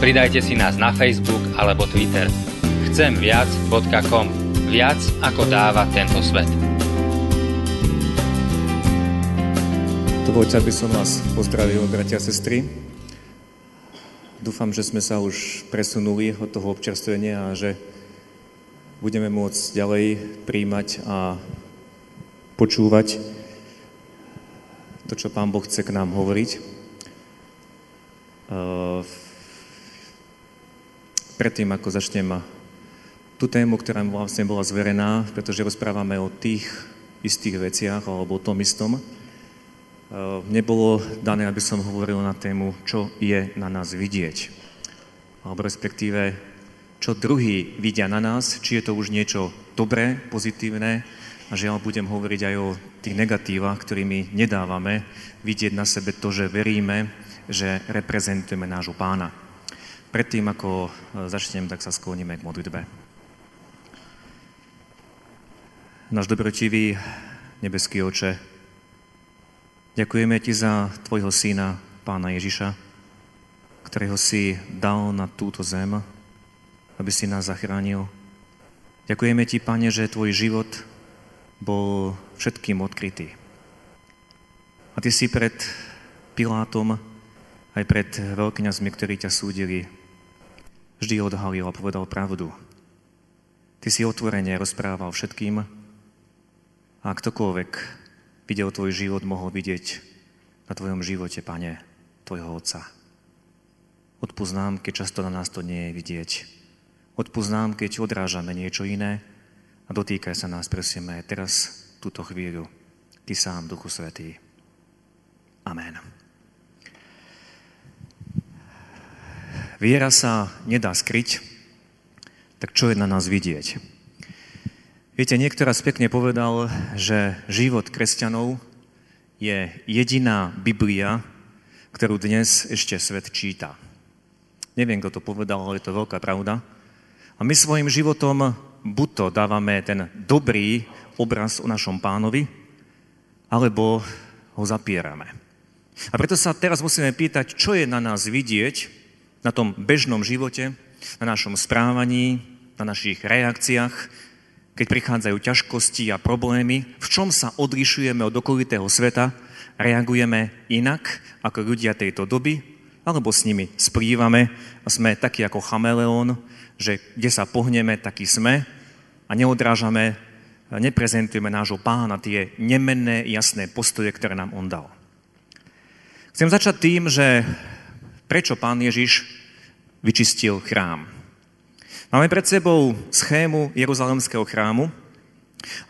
Pridajte si nás na Facebook alebo Twitter. Chcemviac.com. Viac ako dáva tento svet. Dovoľte, aby som vás pozdravil, bratia a sestry. Dúfam, že sme sa už presunuli od toho občerstvenia a že budeme môcť ďalej príjmať a počúvať to, čo Pán Boh chce k nám hovoriť. Predtým, ako začnem tú tému, ktorá vlastne bola zverená, pretože rozprávame o tých istých veciach alebo o tom istom, Eh, nebolo dané, aby som hovoril na tému, čo je na nás vidieť. Alebo respektíve, čo druhý vidia na nás, či je to už niečo dobré, pozitívne, a žiaľ budem hovoriť aj o tých negatívach, ktorými nedávame vidieť na sebe to, že veríme, že reprezentujeme nášho pána. Predtým, ako eh, začnem, tak sa skloníme k modlitbe. Náš dobrotivý nebeský oče, Ďakujeme Ti za Tvojho Syna, Pána Ježiša, ktorého si dal na túto zem, aby si nás zachránil. Ďakujeme Ti, Pane, že Tvoj život bol všetkým odkrytý. A Ty si pred Pilátom, aj pred veľkňazmi, ktorí ťa súdili, vždy odhalil a povedal pravdu. Ty si otvorene rozprával všetkým a ktokoľvek videl tvoj život, mohol vidieť na tvojom živote, pane, tvojho Otca. Odpoznám, keď často na nás to nie je vidieť. Odpoznám, keď odrážame niečo iné a dotýkaj sa nás, prosíme, teraz, túto chvíľu. Ty sám, Duchu Svetý. Amen. Viera sa nedá skryť, tak čo je na nás vidieť? Viete, niekto raz pekne povedal, že život kresťanov je jediná Biblia, ktorú dnes ešte svet číta. Neviem, kto to povedal, ale je to veľká pravda. A my svojim životom buď to dávame ten dobrý obraz o našom pánovi, alebo ho zapierame. A preto sa teraz musíme pýtať, čo je na nás vidieť, na tom bežnom živote, na našom správaní, na našich reakciách, keď prichádzajú ťažkosti a problémy, v čom sa odlišujeme od okolitého sveta, reagujeme inak ako ľudia tejto doby, alebo s nimi splývame a sme takí ako chameleón, že kde sa pohneme, taký sme a neodrážame, neprezentujeme nášho pána tie nemenné, jasné postoje, ktoré nám on dal. Chcem začať tým, že prečo pán Ježiš vyčistil chrám. Máme pred sebou schému Jeruzalemského chrámu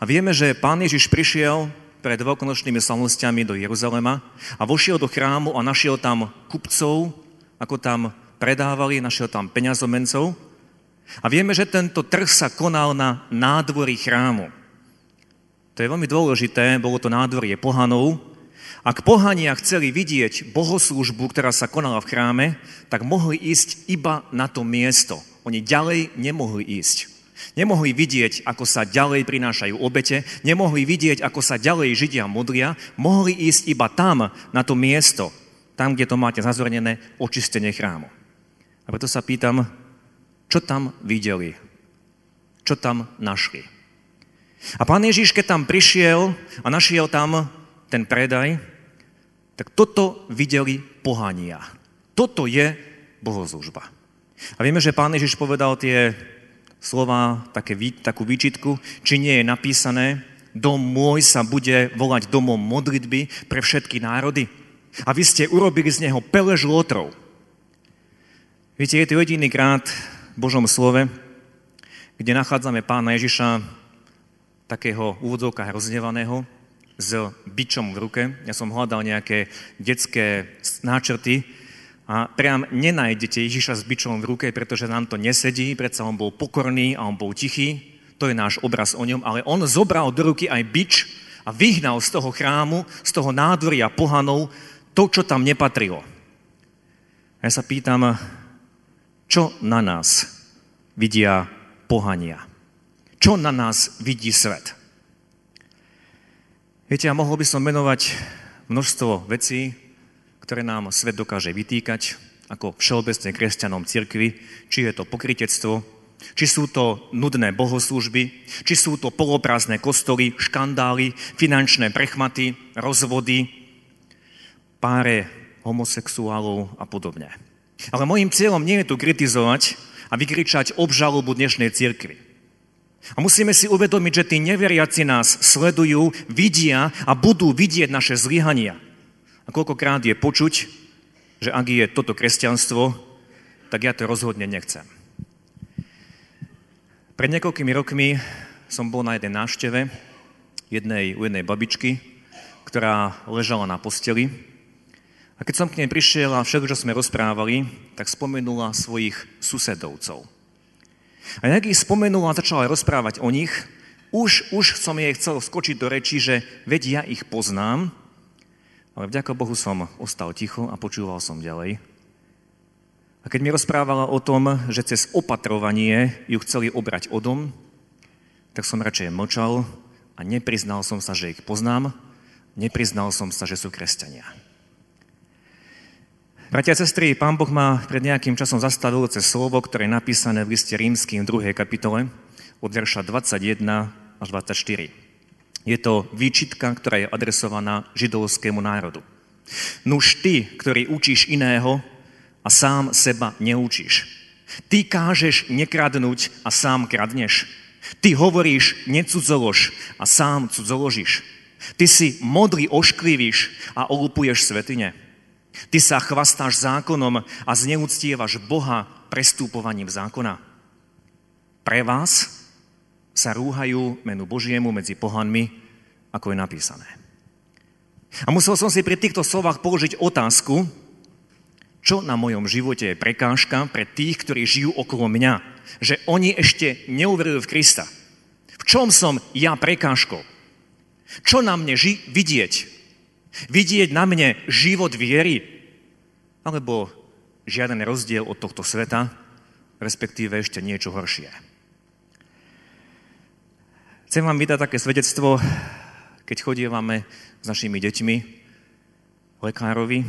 a vieme, že pán Ježiš prišiel pred veľkonočnými slavnostiami do Jeruzalema a vošiel do chrámu a našiel tam kupcov, ako tam predávali, našiel tam peňazomencov. A vieme, že tento trh sa konal na nádvorí chrámu. To je veľmi dôležité, bolo to nádvorie pohanov. Ak pohania chceli vidieť bohoslužbu, ktorá sa konala v chráme, tak mohli ísť iba na to miesto – oni ďalej nemohli ísť. Nemohli vidieť, ako sa ďalej prinášajú obete, nemohli vidieť, ako sa ďalej Židia modlia, mohli ísť iba tam, na to miesto, tam, kde to máte zazornené očistenie chrámu. A preto sa pýtam, čo tam videli? Čo tam našli? A pán Ježiš, keď tam prišiel a našiel tam ten predaj, tak toto videli pohania. Toto je bohozlužba. A vieme, že pán Ježiš povedal tie slova, také, takú výčitku, či nie je napísané, dom môj sa bude volať domom modlitby pre všetky národy. A vy ste urobili z neho pelež lotrov. Viete, je to jediný krát v Božom slove, kde nachádzame pána Ježiša takého úvodzovka roznevaného s bičom v ruke. Ja som hľadal nejaké detské náčrty, A priam nenájdete Ježiša s bičom v ruke, pretože nám to nesedí, predsa on bol pokorný a on bol tichý. To je náš obraz o ňom, ale on zobral do ruky aj bič a vyhnal z toho chrámu, z toho nádvoria pohanov to, čo tam nepatrilo. A ja sa pýtam, čo na nás vidia pohania? Čo na nás vidí svet? Viete, ja mohol by som menovať množstvo vecí, ktoré nám svet dokáže vytýkať ako všeobecne kresťanom cirkvi, či je to pokritectvo, či sú to nudné bohoslúžby, či sú to poloprázdne kostoly, škandály, finančné prechmaty, rozvody, páre homosexuálov a podobne. Ale môjim cieľom nie je tu kritizovať a vykričať obžalobu dnešnej cirkvi. A musíme si uvedomiť, že tí neveriaci nás sledujú, vidia a budú vidieť naše zlyhania – a koľkokrát je počuť, že ak je toto kresťanstvo, tak ja to rozhodne nechcem. Pred niekoľkými rokmi som bol na jednej návšteve jednej, u jednej babičky, ktorá ležala na posteli. A keď som k nej prišiel a všetko, čo sme rozprávali, tak spomenula svojich susedovcov. A jak ich spomenula a začala rozprávať o nich, už, už som jej chcel skočiť do reči, že veď ja ich poznám, ale vďaka Bohu som ostal ticho a počúval som ďalej. A keď mi rozprávala o tom, že cez opatrovanie ju chceli obrať o dom, tak som radšej mlčal a nepriznal som sa, že ich poznám, nepriznal som sa, že sú kresťania. Bratia a sestry, pán Boh ma pred nejakým časom zastavil cez slovo, ktoré je napísané v liste rímským v 2. kapitole od verša 21 až 24. Je to výčitka, ktorá je adresovaná židovskému národu. Nuž ty, ktorý učíš iného a sám seba neučíš. Ty kážeš nekradnúť a sám kradneš. Ty hovoríš necudzolož a sám cudzoložíš. Ty si modrý ošklivíš a olupuješ svetine. Ty sa chvastáš zákonom a zneúctievaš Boha prestúpovaním zákona. Pre vás sa rúhajú menu Božiemu medzi pohanmi, ako je napísané. A musel som si pri týchto slovách položiť otázku, čo na mojom živote je prekážka pre tých, ktorí žijú okolo mňa, že oni ešte neuverili v Krista. V čom som ja prekážkou? Čo na mne ži- vidieť? Vidieť na mne život viery? Alebo žiaden rozdiel od tohto sveta, respektíve ešte niečo horšie. Chcem vám vydať také svedectvo, keď chodievame s našimi deťmi lekárovi,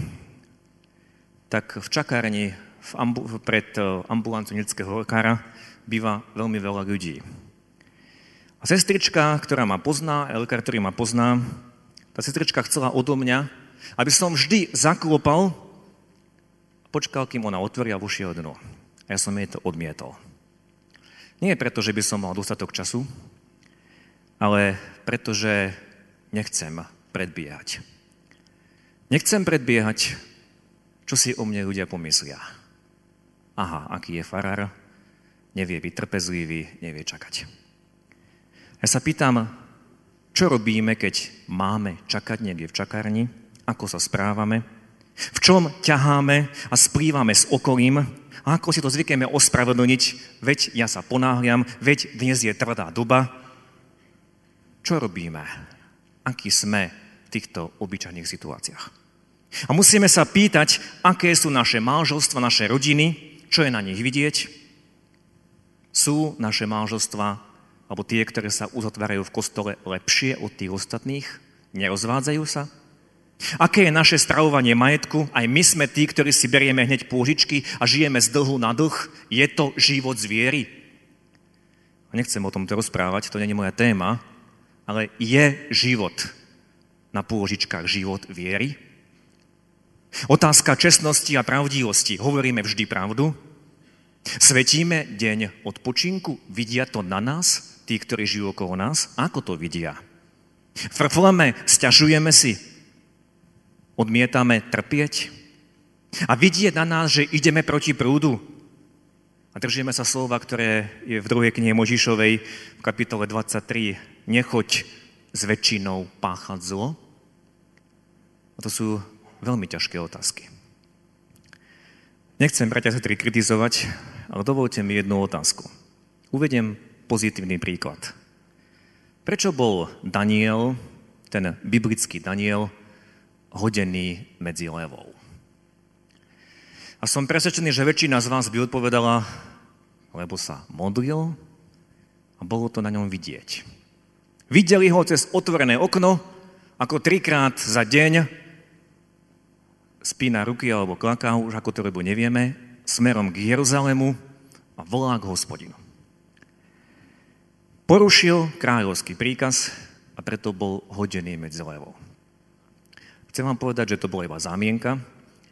tak v čakárni v ambu- pred e, ambulanciou detského lekára býva veľmi veľa ľudí. A sestrička, ktorá ma pozná, lekár, ktorý ma pozná, tá sestrička chcela odo mňa, aby som vždy zaklopal počkal, kým ona otvorí a vošiel dno. A ja som jej to odmietol. Nie preto, že by som mal dostatok času, ale pretože nechcem predbiehať. Nechcem predbiehať, čo si o mne ľudia pomyslia. Aha, aký je farár, nevie byť trpezlivý, nevie čakať. Ja sa pýtam, čo robíme, keď máme čakať niekde v čakárni, ako sa správame, v čom ťaháme a splývame s okolím a ako si to zvykneme ospravedlniť, veď ja sa ponáhľam, veď dnes je tvrdá doba, čo robíme? Aký sme v týchto obyčajných situáciách? A musíme sa pýtať, aké sú naše manželstva, naše rodiny, čo je na nich vidieť. Sú naše manželstva, alebo tie, ktoré sa uzatvárajú v kostole, lepšie od tých ostatných? Nerozvádzajú sa? Aké je naše stravovanie majetku? Aj my sme tí, ktorí si berieme hneď pôžičky a žijeme z dlhu na dlh. Je to život zviery? A nechcem o tomto rozprávať, to nie je moja téma, ale je život na pôžičkách život viery? Otázka čestnosti a pravdivosti. Hovoríme vždy pravdu? Svetíme deň odpočinku? Vidia to na nás, tí, ktorí žijú okolo nás? Ako to vidia? Frflame, stiažujeme si? Odmietame trpieť? A vidie na nás, že ideme proti prúdu? A držíme sa slova, ktoré je v druhej knihe Možišovej v kapitole 23. Nechoď s väčšinou páchať zlo. A to sú veľmi ťažké otázky. Nechcem bratia sestry kritizovať, ale dovolte mi jednu otázku. Uvediem pozitívny príklad. Prečo bol Daniel, ten biblický Daniel, hodený medzi levou? A som presvedčený, že väčšina z vás by odpovedala, lebo sa modlil a bolo to na ňom vidieť. Videli ho cez otvorené okno, ako trikrát za deň spína ruky alebo klaká, už ako to lebo nevieme, smerom k Jeruzalému a volá k hospodinu. Porušil kráľovský príkaz a preto bol hodený medzi levou. Chcem vám povedať, že to bola iba zámienka.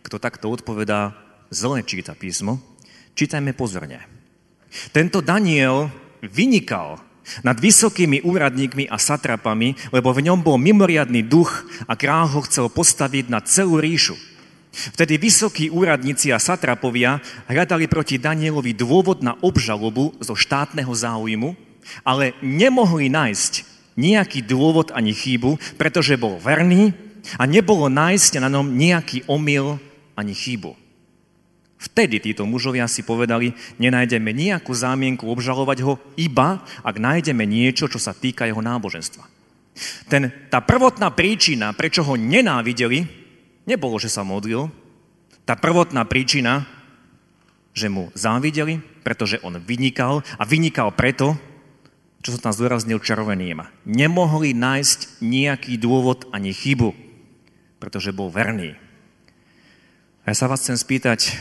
Kto takto odpovedá, zle číta písmo. Čítajme pozorne. Tento Daniel vynikal nad vysokými úradníkmi a satrapami, lebo v ňom bol mimoriadný duch a král ho chcel postaviť na celú ríšu. Vtedy vysokí úradníci a satrapovia hľadali proti Danielovi dôvod na obžalobu zo štátneho záujmu, ale nemohli nájsť nejaký dôvod ani chybu, pretože bol verný a nebolo nájsť na ňom nejaký omyl ani chybu. Vtedy títo mužovia si povedali, nenájdeme nejakú zámienku obžalovať ho, iba ak nájdeme niečo, čo sa týka jeho náboženstva. Ten, tá prvotná príčina, prečo ho nenávideli, nebolo, že sa modlil. Tá prvotná príčina, že mu závideli, pretože on vynikal a vynikal preto, čo som tam zdôraznil červeným. Nemohli nájsť nejaký dôvod ani chybu, pretože bol verný. A ja sa vás chcem spýtať,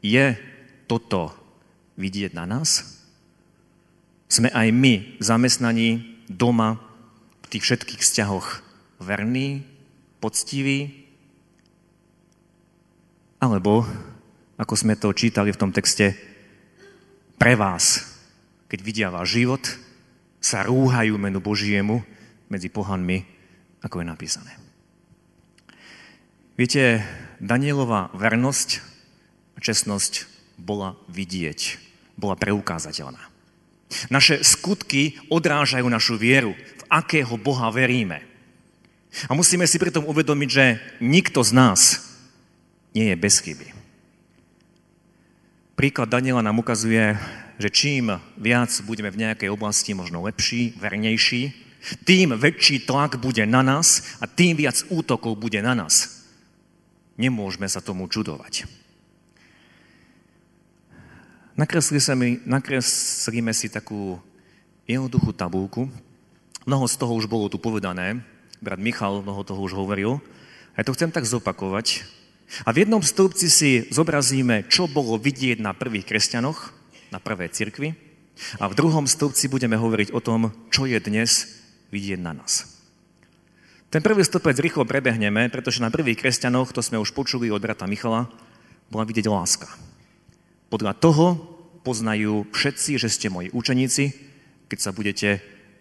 je toto vidieť na nás? Sme aj my zamestnaní doma v tých všetkých vzťahoch verní, poctiví? Alebo, ako sme to čítali v tom texte, pre vás, keď vidia váš život, sa rúhajú menu Božiemu medzi pohanmi, ako je napísané. Viete, Danielová vernosť čestnosť bola vidieť, bola preukázateľná. Naše skutky odrážajú našu vieru, v akého Boha veríme. A musíme si pritom uvedomiť, že nikto z nás nie je bez chyby. Príklad Daniela nám ukazuje, že čím viac budeme v nejakej oblasti možno lepší, vernejší, tým väčší tlak bude na nás a tým viac útokov bude na nás. Nemôžeme sa tomu čudovať. Nakresli sa mi, nakreslíme si takú jednoduchú tabulku. Mnoho z toho už bolo tu povedané. Brat Michal mnoho toho už hovoril. A ja to chcem tak zopakovať. A v jednom stĺpci si zobrazíme, čo bolo vidieť na prvých kresťanoch, na prvé cirkvi. A v druhom stĺpci budeme hovoriť o tom, čo je dnes vidieť na nás. Ten prvý stĺpec rýchlo prebehneme, pretože na prvých kresťanoch, to sme už počuli od brata Michala, bola vidieť láska. Podľa toho poznajú všetci, že ste moji učeníci, keď sa budete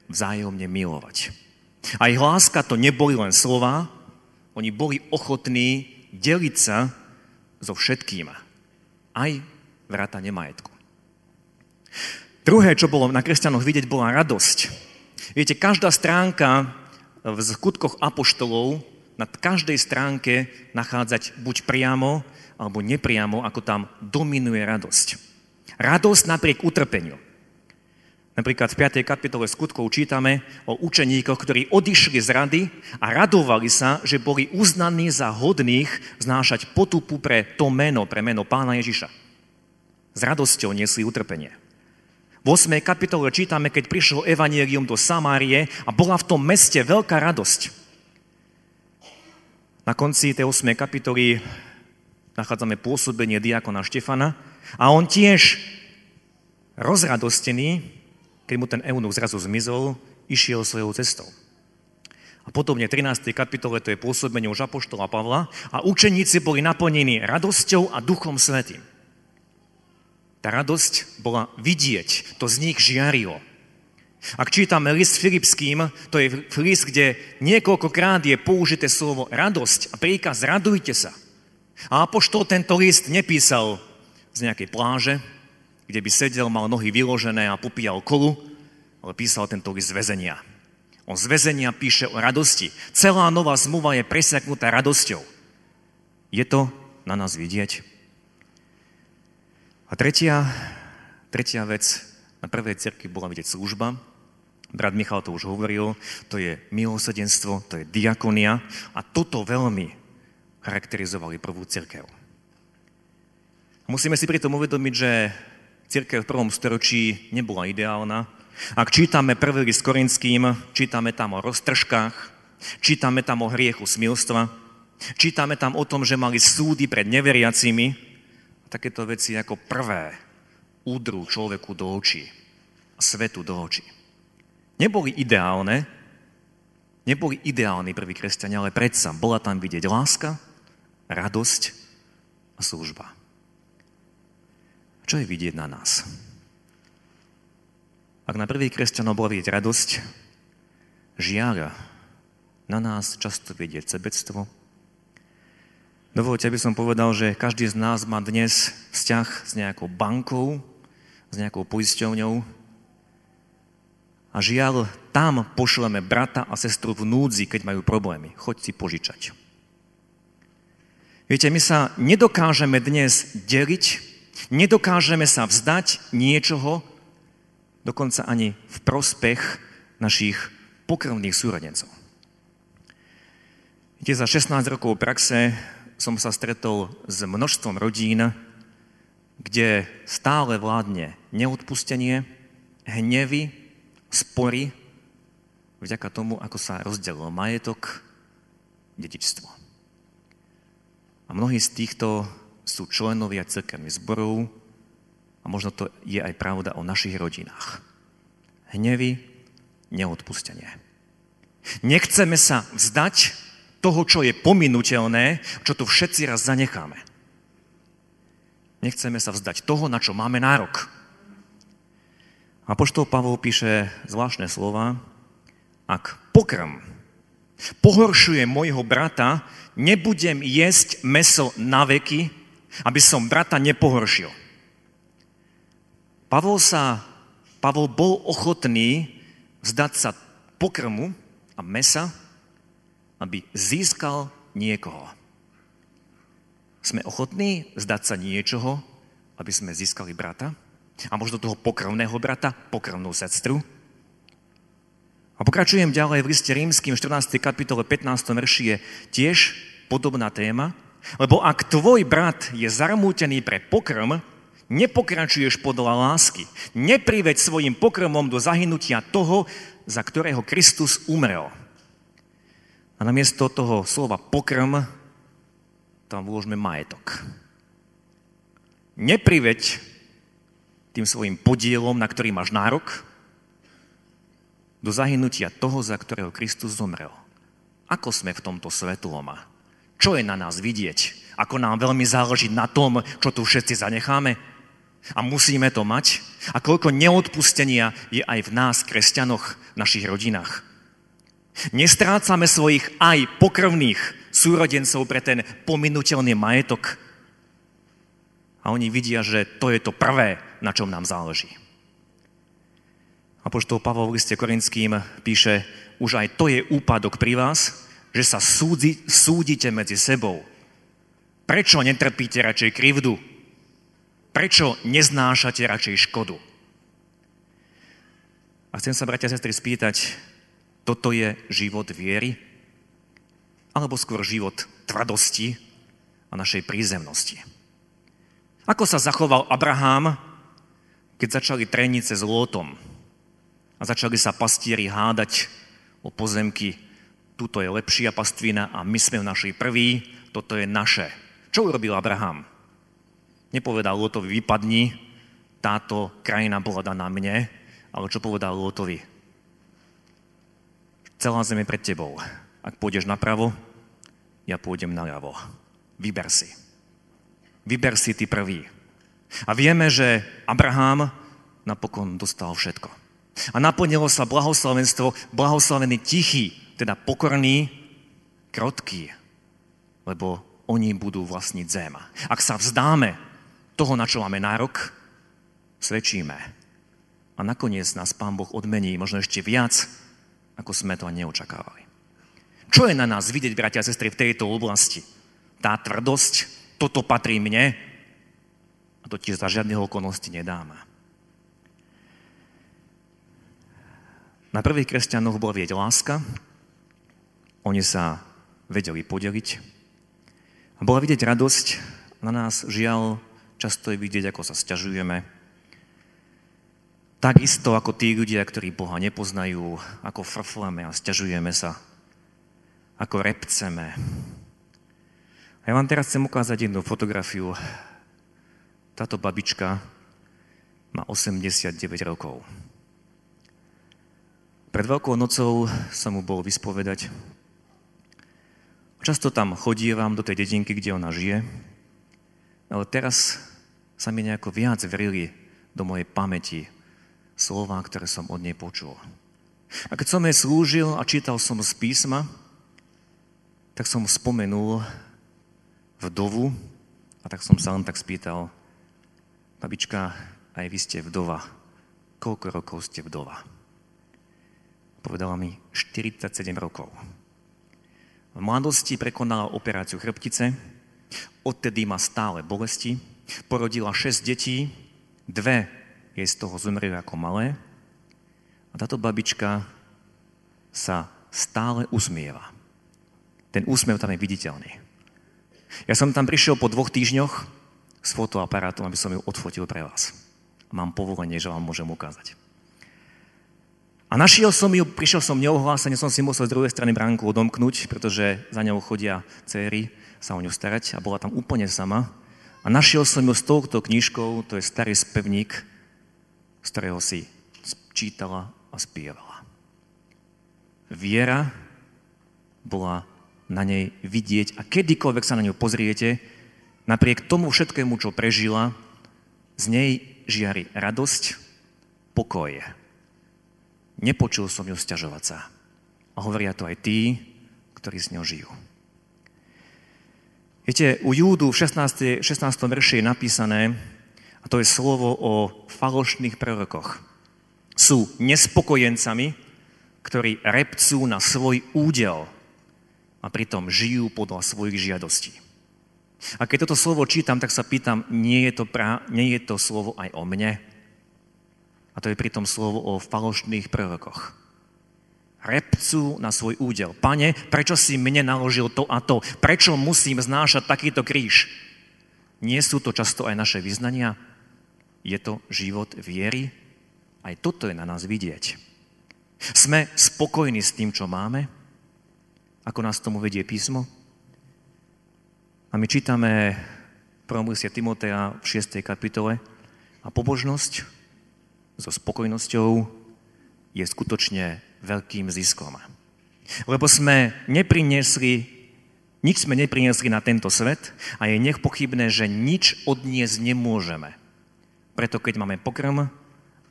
vzájomne milovať. A ich láska to neboli len slova, oni boli ochotní deliť sa so všetkým. Aj vrátane majetku. Druhé, čo bolo na kresťanoch vidieť, bola radosť. Viete, každá stránka v skutkoch apoštolov, na každej stránke nachádzať buď priamo alebo nepriamo, ako tam dominuje radosť. Radosť napriek utrpeniu. Napríklad v 5. kapitole skutkov čítame o učeníkoch, ktorí odišli z rady a radovali sa, že boli uznaní za hodných znášať potupu pre to meno, pre meno pána Ježiša. S radosťou niesli utrpenie. V 8. kapitole čítame, keď prišlo evanielium do Samárie a bola v tom meste veľká radosť. Na konci tej 8. kapitoly nachádzame pôsobenie diakona Štefana a on tiež rozradostený, keď mu ten eunuch zrazu zmizol, išiel svojou cestou. A podobne v 13. kapitole to je pôsobenie už Apoštola Pavla a učeníci boli naplnení radosťou a duchom svetým. Tá radosť bola vidieť, to z nich žiarilo. Ak čítame list Filipským, to je list, kde niekoľkokrát je použité slovo radosť a príkaz radujte sa – a apoštol tento list nepísal z nejakej pláže, kde by sedel, mal nohy vyložené a popíjal kolu, ale písal tento list z väzenia. On z väzenia píše o radosti. Celá nová zmluva je presiaknutá radosťou. Je to na nás vidieť? A tretia, tretia vec na prvej cerky bola vidieť služba. Brat Michal to už hovoril, to je milosedenstvo, to je diakonia a toto veľmi charakterizovali prvú cerkev. Musíme si pritom uvedomiť, že církev v prvom storočí nebola ideálna. Ak čítame prvý list Korinským, čítame tam o roztržkách, čítame tam o hriechu smilstva, čítame tam o tom, že mali súdy pred neveriacimi, takéto veci ako prvé údru človeku do očí svetu do očí. Neboli ideálne, neboli ideálni prví kresťania, ale predsa bola tam vidieť láska, radosť a služba. Čo je vidieť na nás? Ak na prvých kresťanov bola vidieť radosť, žiaľ, na nás často vidieť sebectvo. Dovolte, aby som povedal, že každý z nás má dnes vzťah s nejakou bankou, s nejakou poisťovňou a žiaľ, tam pošleme brata a sestru v núdzi, keď majú problémy. Choď si požičať. Viete, my sa nedokážeme dnes deliť Nedokážeme sa vzdať niečoho, dokonca ani v prospech našich pokrvných súrodencov. Viete, za 16 rokov praxe som sa stretol s množstvom rodín, kde stále vládne neodpustenie, hnevy, spory, vďaka tomu, ako sa rozdelil majetok, dedičstvo. A mnohí z týchto sú členovia cirkevných zborov a možno to je aj pravda o našich rodinách. Hnevy, neodpustenie. Nechceme sa vzdať toho, čo je pominutelné, čo tu všetci raz zanecháme. Nechceme sa vzdať toho, na čo máme nárok. A poštol Pavol píše zvláštne slova, ak pokrm pohoršuje môjho brata, nebudem jesť meso na veky, aby som brata nepohoršil. Pavol, sa, Pavol bol ochotný vzdať sa pokrmu a mesa, aby získal niekoho. Sme ochotní vzdať sa niečoho, aby sme získali brata? A možno toho pokrvného brata, pokrvnú sestru? A pokračujem ďalej v liste rímským 14. kapitole 15. verši je tiež podobná téma. Lebo ak tvoj brat je zarmútený pre pokrm, nepokračuješ podľa lásky. Nepriveď svojim pokrmom do zahynutia toho, za ktorého Kristus umrel. A namiesto toho slova pokrm tam vložme majetok. Nepriveď tým svojim podielom, na ktorý máš nárok, do zahynutia toho, za ktorého Kristus zomrel. Ako sme v tomto svetloma? Čo je na nás vidieť? Ako nám veľmi záleží na tom, čo tu všetci zanecháme? A musíme to mať? A koľko neodpustenia je aj v nás, kresťanoch, v našich rodinách? Nestrácame svojich aj pokrvných súrodencov pre ten pominutelný majetok. A oni vidia, že to je to prvé, na čom nám záleží. A poštol Pavol v liste Korinským píše, už aj to je úpadok pri vás, že sa súdi, súdite medzi sebou. Prečo netrpíte radšej krivdu? Prečo neznášate radšej škodu? A chcem sa, bratia a sestry, spýtať, toto je život viery? Alebo skôr život tvrdosti a našej prízemnosti? Ako sa zachoval Abraham, keď začali trenice s Lótom a začali sa pastieri hádať o pozemky tuto je lepšia pastvina a my sme v našej prvý, toto je naše. Čo urobil Abraham? Nepovedal Lotovi, vypadni, táto krajina bola daná mne, ale čo povedal Lotovi? Celá zem je pred tebou. Ak pôjdeš napravo, ja pôjdem naľavo. Vyber si. Vyber si ty prvý. A vieme, že Abraham napokon dostal všetko. A naplnilo sa blahoslavenstvo, blahoslavený tichý, teda pokorní, krotkí, lebo oni budú vlastniť zem. Ak sa vzdáme toho, na čo máme nárok, svedčíme. A nakoniec nás Pán Boh odmení možno ešte viac, ako sme to neočakávali. Čo je na nás vidieť, bratia a sestry, v tejto oblasti? Tá tvrdosť, toto patrí mne, A to za žiadne okolnosti nedáme. Na prvých kresťanoch bola vieť láska, oni sa vedeli podeliť a bola vidieť radosť, na nás žiaľ často je vidieť, ako sa sťažujeme, takisto ako tí ľudia, ktorí Boha nepoznajú, ako frfleme a sťažujeme sa, ako repceme. A ja vám teraz chcem ukázať jednu fotografiu. Táto babička má 89 rokov. Pred Veľkou nocou sa mu bol vyspovedať. Často tam chodívam do tej dedinky, kde ona žije, ale teraz sa mi nejako viac vrili do mojej pamäti slova, ktoré som od nej počul. A keď som jej slúžil a čítal som z písma, tak som spomenul vdovu a tak som sa len tak spýtal, babička, aj vy ste vdova. Koľko rokov ste vdova? Povedala mi 47 rokov. V mladosti prekonala operáciu chrbtice, odtedy má stále bolesti, porodila 6 detí, dve jej z toho zomreli ako malé a táto babička sa stále usmieva. Ten úsmev tam je viditeľný. Ja som tam prišiel po dvoch týždňoch s fotoaparátom, aby som ju odfotil pre vás. Mám povolenie, že vám môžem ukázať. A našiel som ju, prišiel som neohlásene, som si musel z druhej strany bránku odomknúť, pretože za ňou chodia céry sa o ňu starať a bola tam úplne sama. A našiel som ju s touto knižkou, to je starý spevník, z ktorého si čítala a spievala. Viera bola na nej vidieť a kedykoľvek sa na ňu pozriete, napriek tomu všetkému, čo prežila, z nej žiari radosť, pokoje. Nepočul som ju stiažovať sa. A hovoria to aj tí, ktorí s ňou žijú. Viete, u Júdu v 16. 16. verši je napísané, a to je slovo o falošných prorokoch. Sú nespokojencami, ktorí repcú na svoj údel a pritom žijú podľa svojich žiadostí. A keď toto slovo čítam, tak sa pýtam, nie je to, pra, nie je to slovo aj o mne? A to je pritom slovo o falošných prorokoch. Repcu na svoj údel. Pane, prečo si mne naložil to a to? Prečo musím znášať takýto kríž? Nie sú to často aj naše vyznania? Je to život viery? Aj toto je na nás vidieť. Sme spokojní s tým, čo máme? Ako nás tomu vedie písmo? A my čítame promlusie Timotea v 6. kapitole a pobožnosť so spokojnosťou je skutočne veľkým ziskom. Lebo sme nepriniesli, nič sme nepriniesli na tento svet a je nech pochybné, že nič odniesť nemôžeme. Preto keď máme pokrm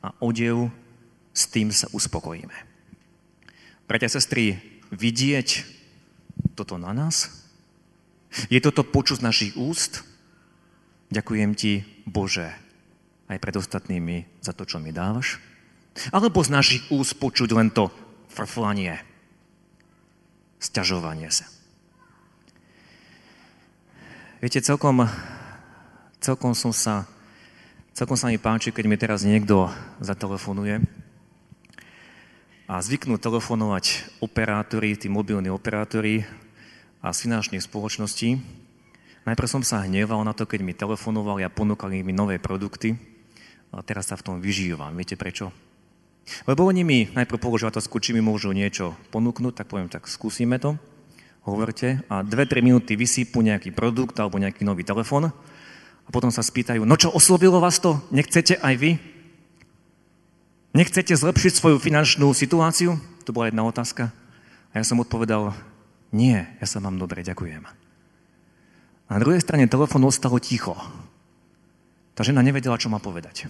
a odev, s tým sa uspokojíme. Bratia a sestry, vidieť toto na nás? Je toto počuť z našich úst? Ďakujem ti, Bože, aj pred ostatnými za to, čo mi dávaš? Alebo z našich úst počuť len to frflanie, sťažovanie sa? Viete, celkom, celkom som sa, celkom sa mi páči, keď mi teraz niekto zatelefonuje a zvyknú telefonovať operátori, tí mobilní operátori a z finančných spoločností. Najprv som sa hneval na to, keď mi telefonovali a ponúkali mi nové produkty, a teraz sa v tom vyžívam. Viete prečo? Lebo oni mi najprv položia otázku, či mi môžu niečo ponúknuť, tak poviem, tak skúsime to, hovorte a dve, tri minúty vysýpu nejaký produkt alebo nejaký nový telefon a potom sa spýtajú, no čo, oslovilo vás to? Nechcete aj vy? Nechcete zlepšiť svoju finančnú situáciu? To bola jedna otázka. A ja som odpovedal, nie, ja sa mám dobre, ďakujem. A na druhej strane telefónu ostalo ticho. Tá žena nevedela, čo má povedať.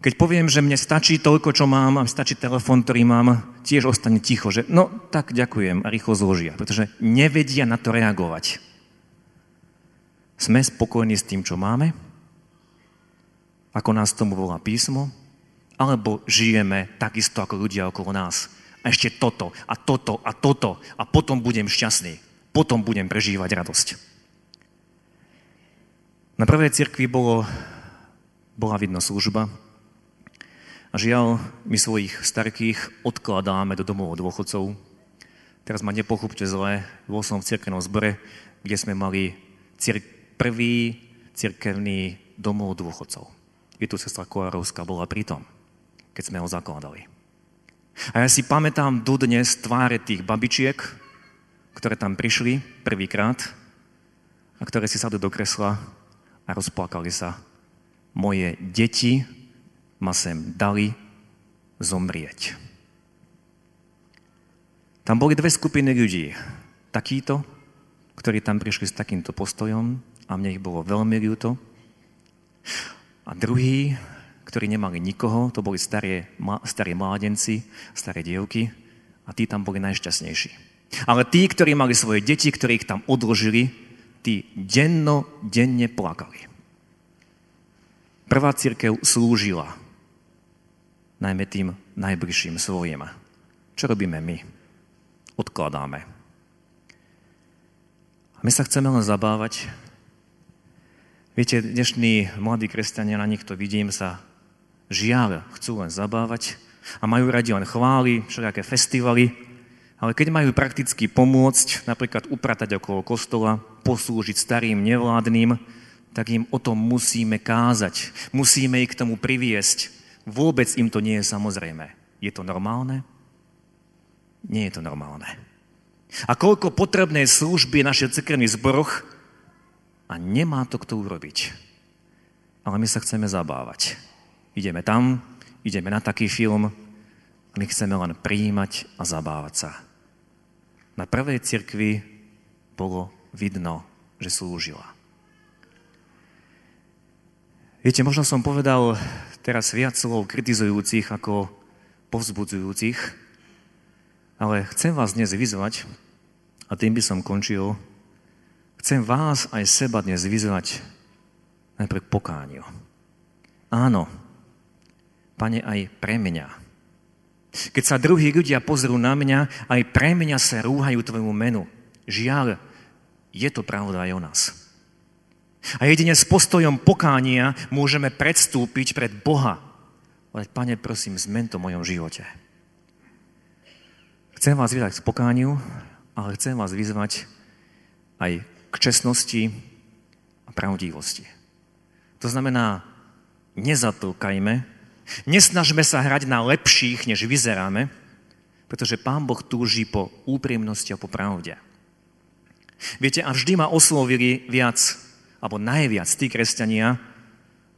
Keď poviem, že mne stačí toľko, čo mám, a stačí telefón, ktorý mám, tiež ostane ticho, že no tak ďakujem a rýchlo zložia, pretože nevedia na to reagovať. Sme spokojní s tým, čo máme, ako nás tomu volá písmo, alebo žijeme takisto ako ľudia okolo nás. A ešte toto, a toto, a toto, a potom budem šťastný. Potom budem prežívať radosť. Na prvej cirkvi bolo, bola vidno služba a žiaľ, my svojich starkých odkladáme do domov dôchodcov. Teraz ma nepochopte zle, bol som v cirkevnom zbore, kde sme mali cir- prvý cirkevný domov dôchodcov. Je tu sestra Koarovská bola pri keď sme ho zakladali. A ja si pamätám dodnes tváre tých babičiek, ktoré tam prišli prvýkrát a ktoré si sadli do kresla a rozplakali sa. Moje deti ma sem dali zomrieť. Tam boli dve skupiny ľudí. Takíto, ktorí tam prišli s takýmto postojom a mne ich bolo veľmi ľúto. A druhý, ktorí nemali nikoho, to boli staré, staré mládenci, staré dievky a tí tam boli najšťastnejší. Ale tí, ktorí mali svoje deti, ktorí ich tam odložili, tí denno, denne plakali. Prvá církev slúžila najmä tým najbližším svojim. Čo robíme my? Odkladáme. A my sa chceme len zabávať. Viete, dnešní mladí kresťania, na nich to vidím, sa žiaľ chcú len zabávať a majú radi len chvály, všelijaké festivaly, ale keď majú prakticky pomôcť, napríklad upratať okolo kostola, poslúžiť starým nevládnym, tak im o tom musíme kázať. Musíme ich k tomu priviesť. Vôbec im to nie je samozrejme. Je to normálne? Nie je to normálne. A koľko potrebné služby naše cirkevných zboroch a nemá to kto urobiť. Ale my sa chceme zabávať. Ideme tam, ideme na taký film, my chceme len prijímať a zabávať sa. Na prvej cirkvi bolo vidno, že slúžila. Viete, možno som povedal teraz viac slov kritizujúcich ako povzbudzujúcich, ale chcem vás dnes vyzvať, a tým by som končil, chcem vás aj seba dnes vyzvať najprv pokániu. Áno, pane, aj pre mňa keď sa druhí ľudia pozrú na mňa, aj pre mňa sa rúhajú tvojmu menu. Žiaľ, je to pravda aj o nás. A jedine s postojom pokánia môžeme predstúpiť pred Boha. Ale, pane, prosím, zmen to v mojom živote. Chcem vás vyzvať k pokániu, ale chcem vás vyzvať aj k čestnosti a pravdivosti. To znamená, nezatlkajme, Nesnažme sa hrať na lepších, než vyzeráme, pretože Pán Boh túži po úprimnosti a po pravde. Viete, a vždy ma oslovili viac, alebo najviac tí kresťania,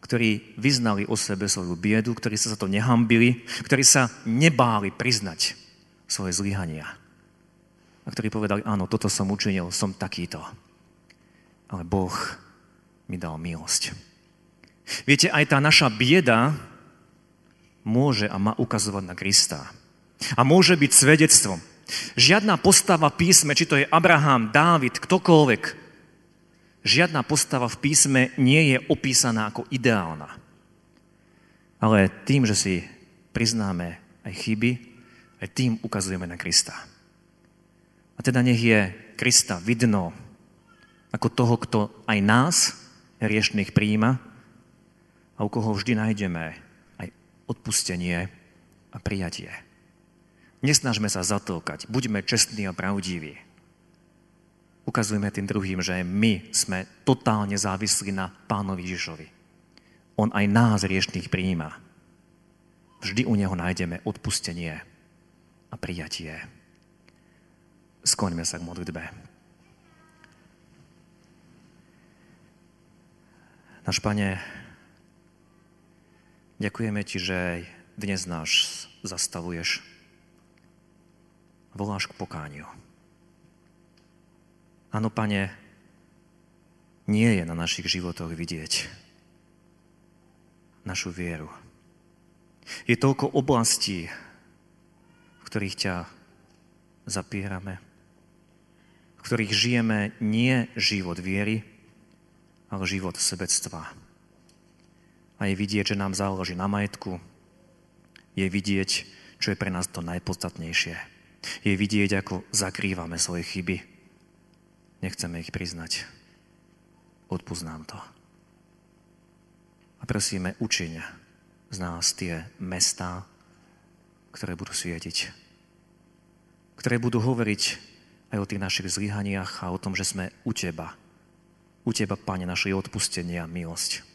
ktorí vyznali o sebe svoju biedu, ktorí sa za to nehambili, ktorí sa nebáli priznať svoje zlyhania. A ktorí povedali, áno, toto som učinil, som takýto. Ale Boh mi dal milosť. Viete, aj tá naša bieda môže a má ukazovať na Krista. A môže byť svedectvom. Žiadna postava v písme, či to je Abraham, Dávid, ktokoľvek, žiadna postava v písme nie je opísaná ako ideálna. Ale tým, že si priznáme aj chyby, aj tým ukazujeme na Krista. A teda nech je Krista vidno ako toho, kto aj nás, riešných, príjima a u koho vždy nájdeme odpustenie a prijatie. Nesnažme sa zatlkať, buďme čestní a pravdiví. Ukazujme tým druhým, že my sme totálne závislí na pánovi Ježišovi. On aj nás riešných prijíma. Vždy u neho nájdeme odpustenie a prijatie. Skloňme sa k modlitbe. Náš Pane, Ďakujeme Ti, že dnes nás zastavuješ. Voláš k pokániu. Áno, Pane, nie je na našich životoch vidieť našu vieru. Je toľko oblastí, v ktorých ťa zapierame, v ktorých žijeme nie život viery, ale život sebectva a je vidieť, že nám záleží na majetku. Je vidieť, čo je pre nás to najpodstatnejšie. Je vidieť, ako zakrývame svoje chyby. Nechceme ich priznať. Odpúsť nám to. A prosíme, učiň z nás tie mestá, ktoré budú svietiť. Ktoré budú hovoriť aj o tých našich zlyhaniach a o tom, že sme u Teba. U Teba, Pane, naše odpustenie a milosť.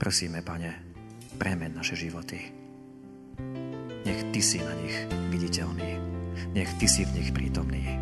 Prosíme, Pane, premen naše životy. Nech Ty si na nich viditeľný. Nech Ty si v nich prítomný.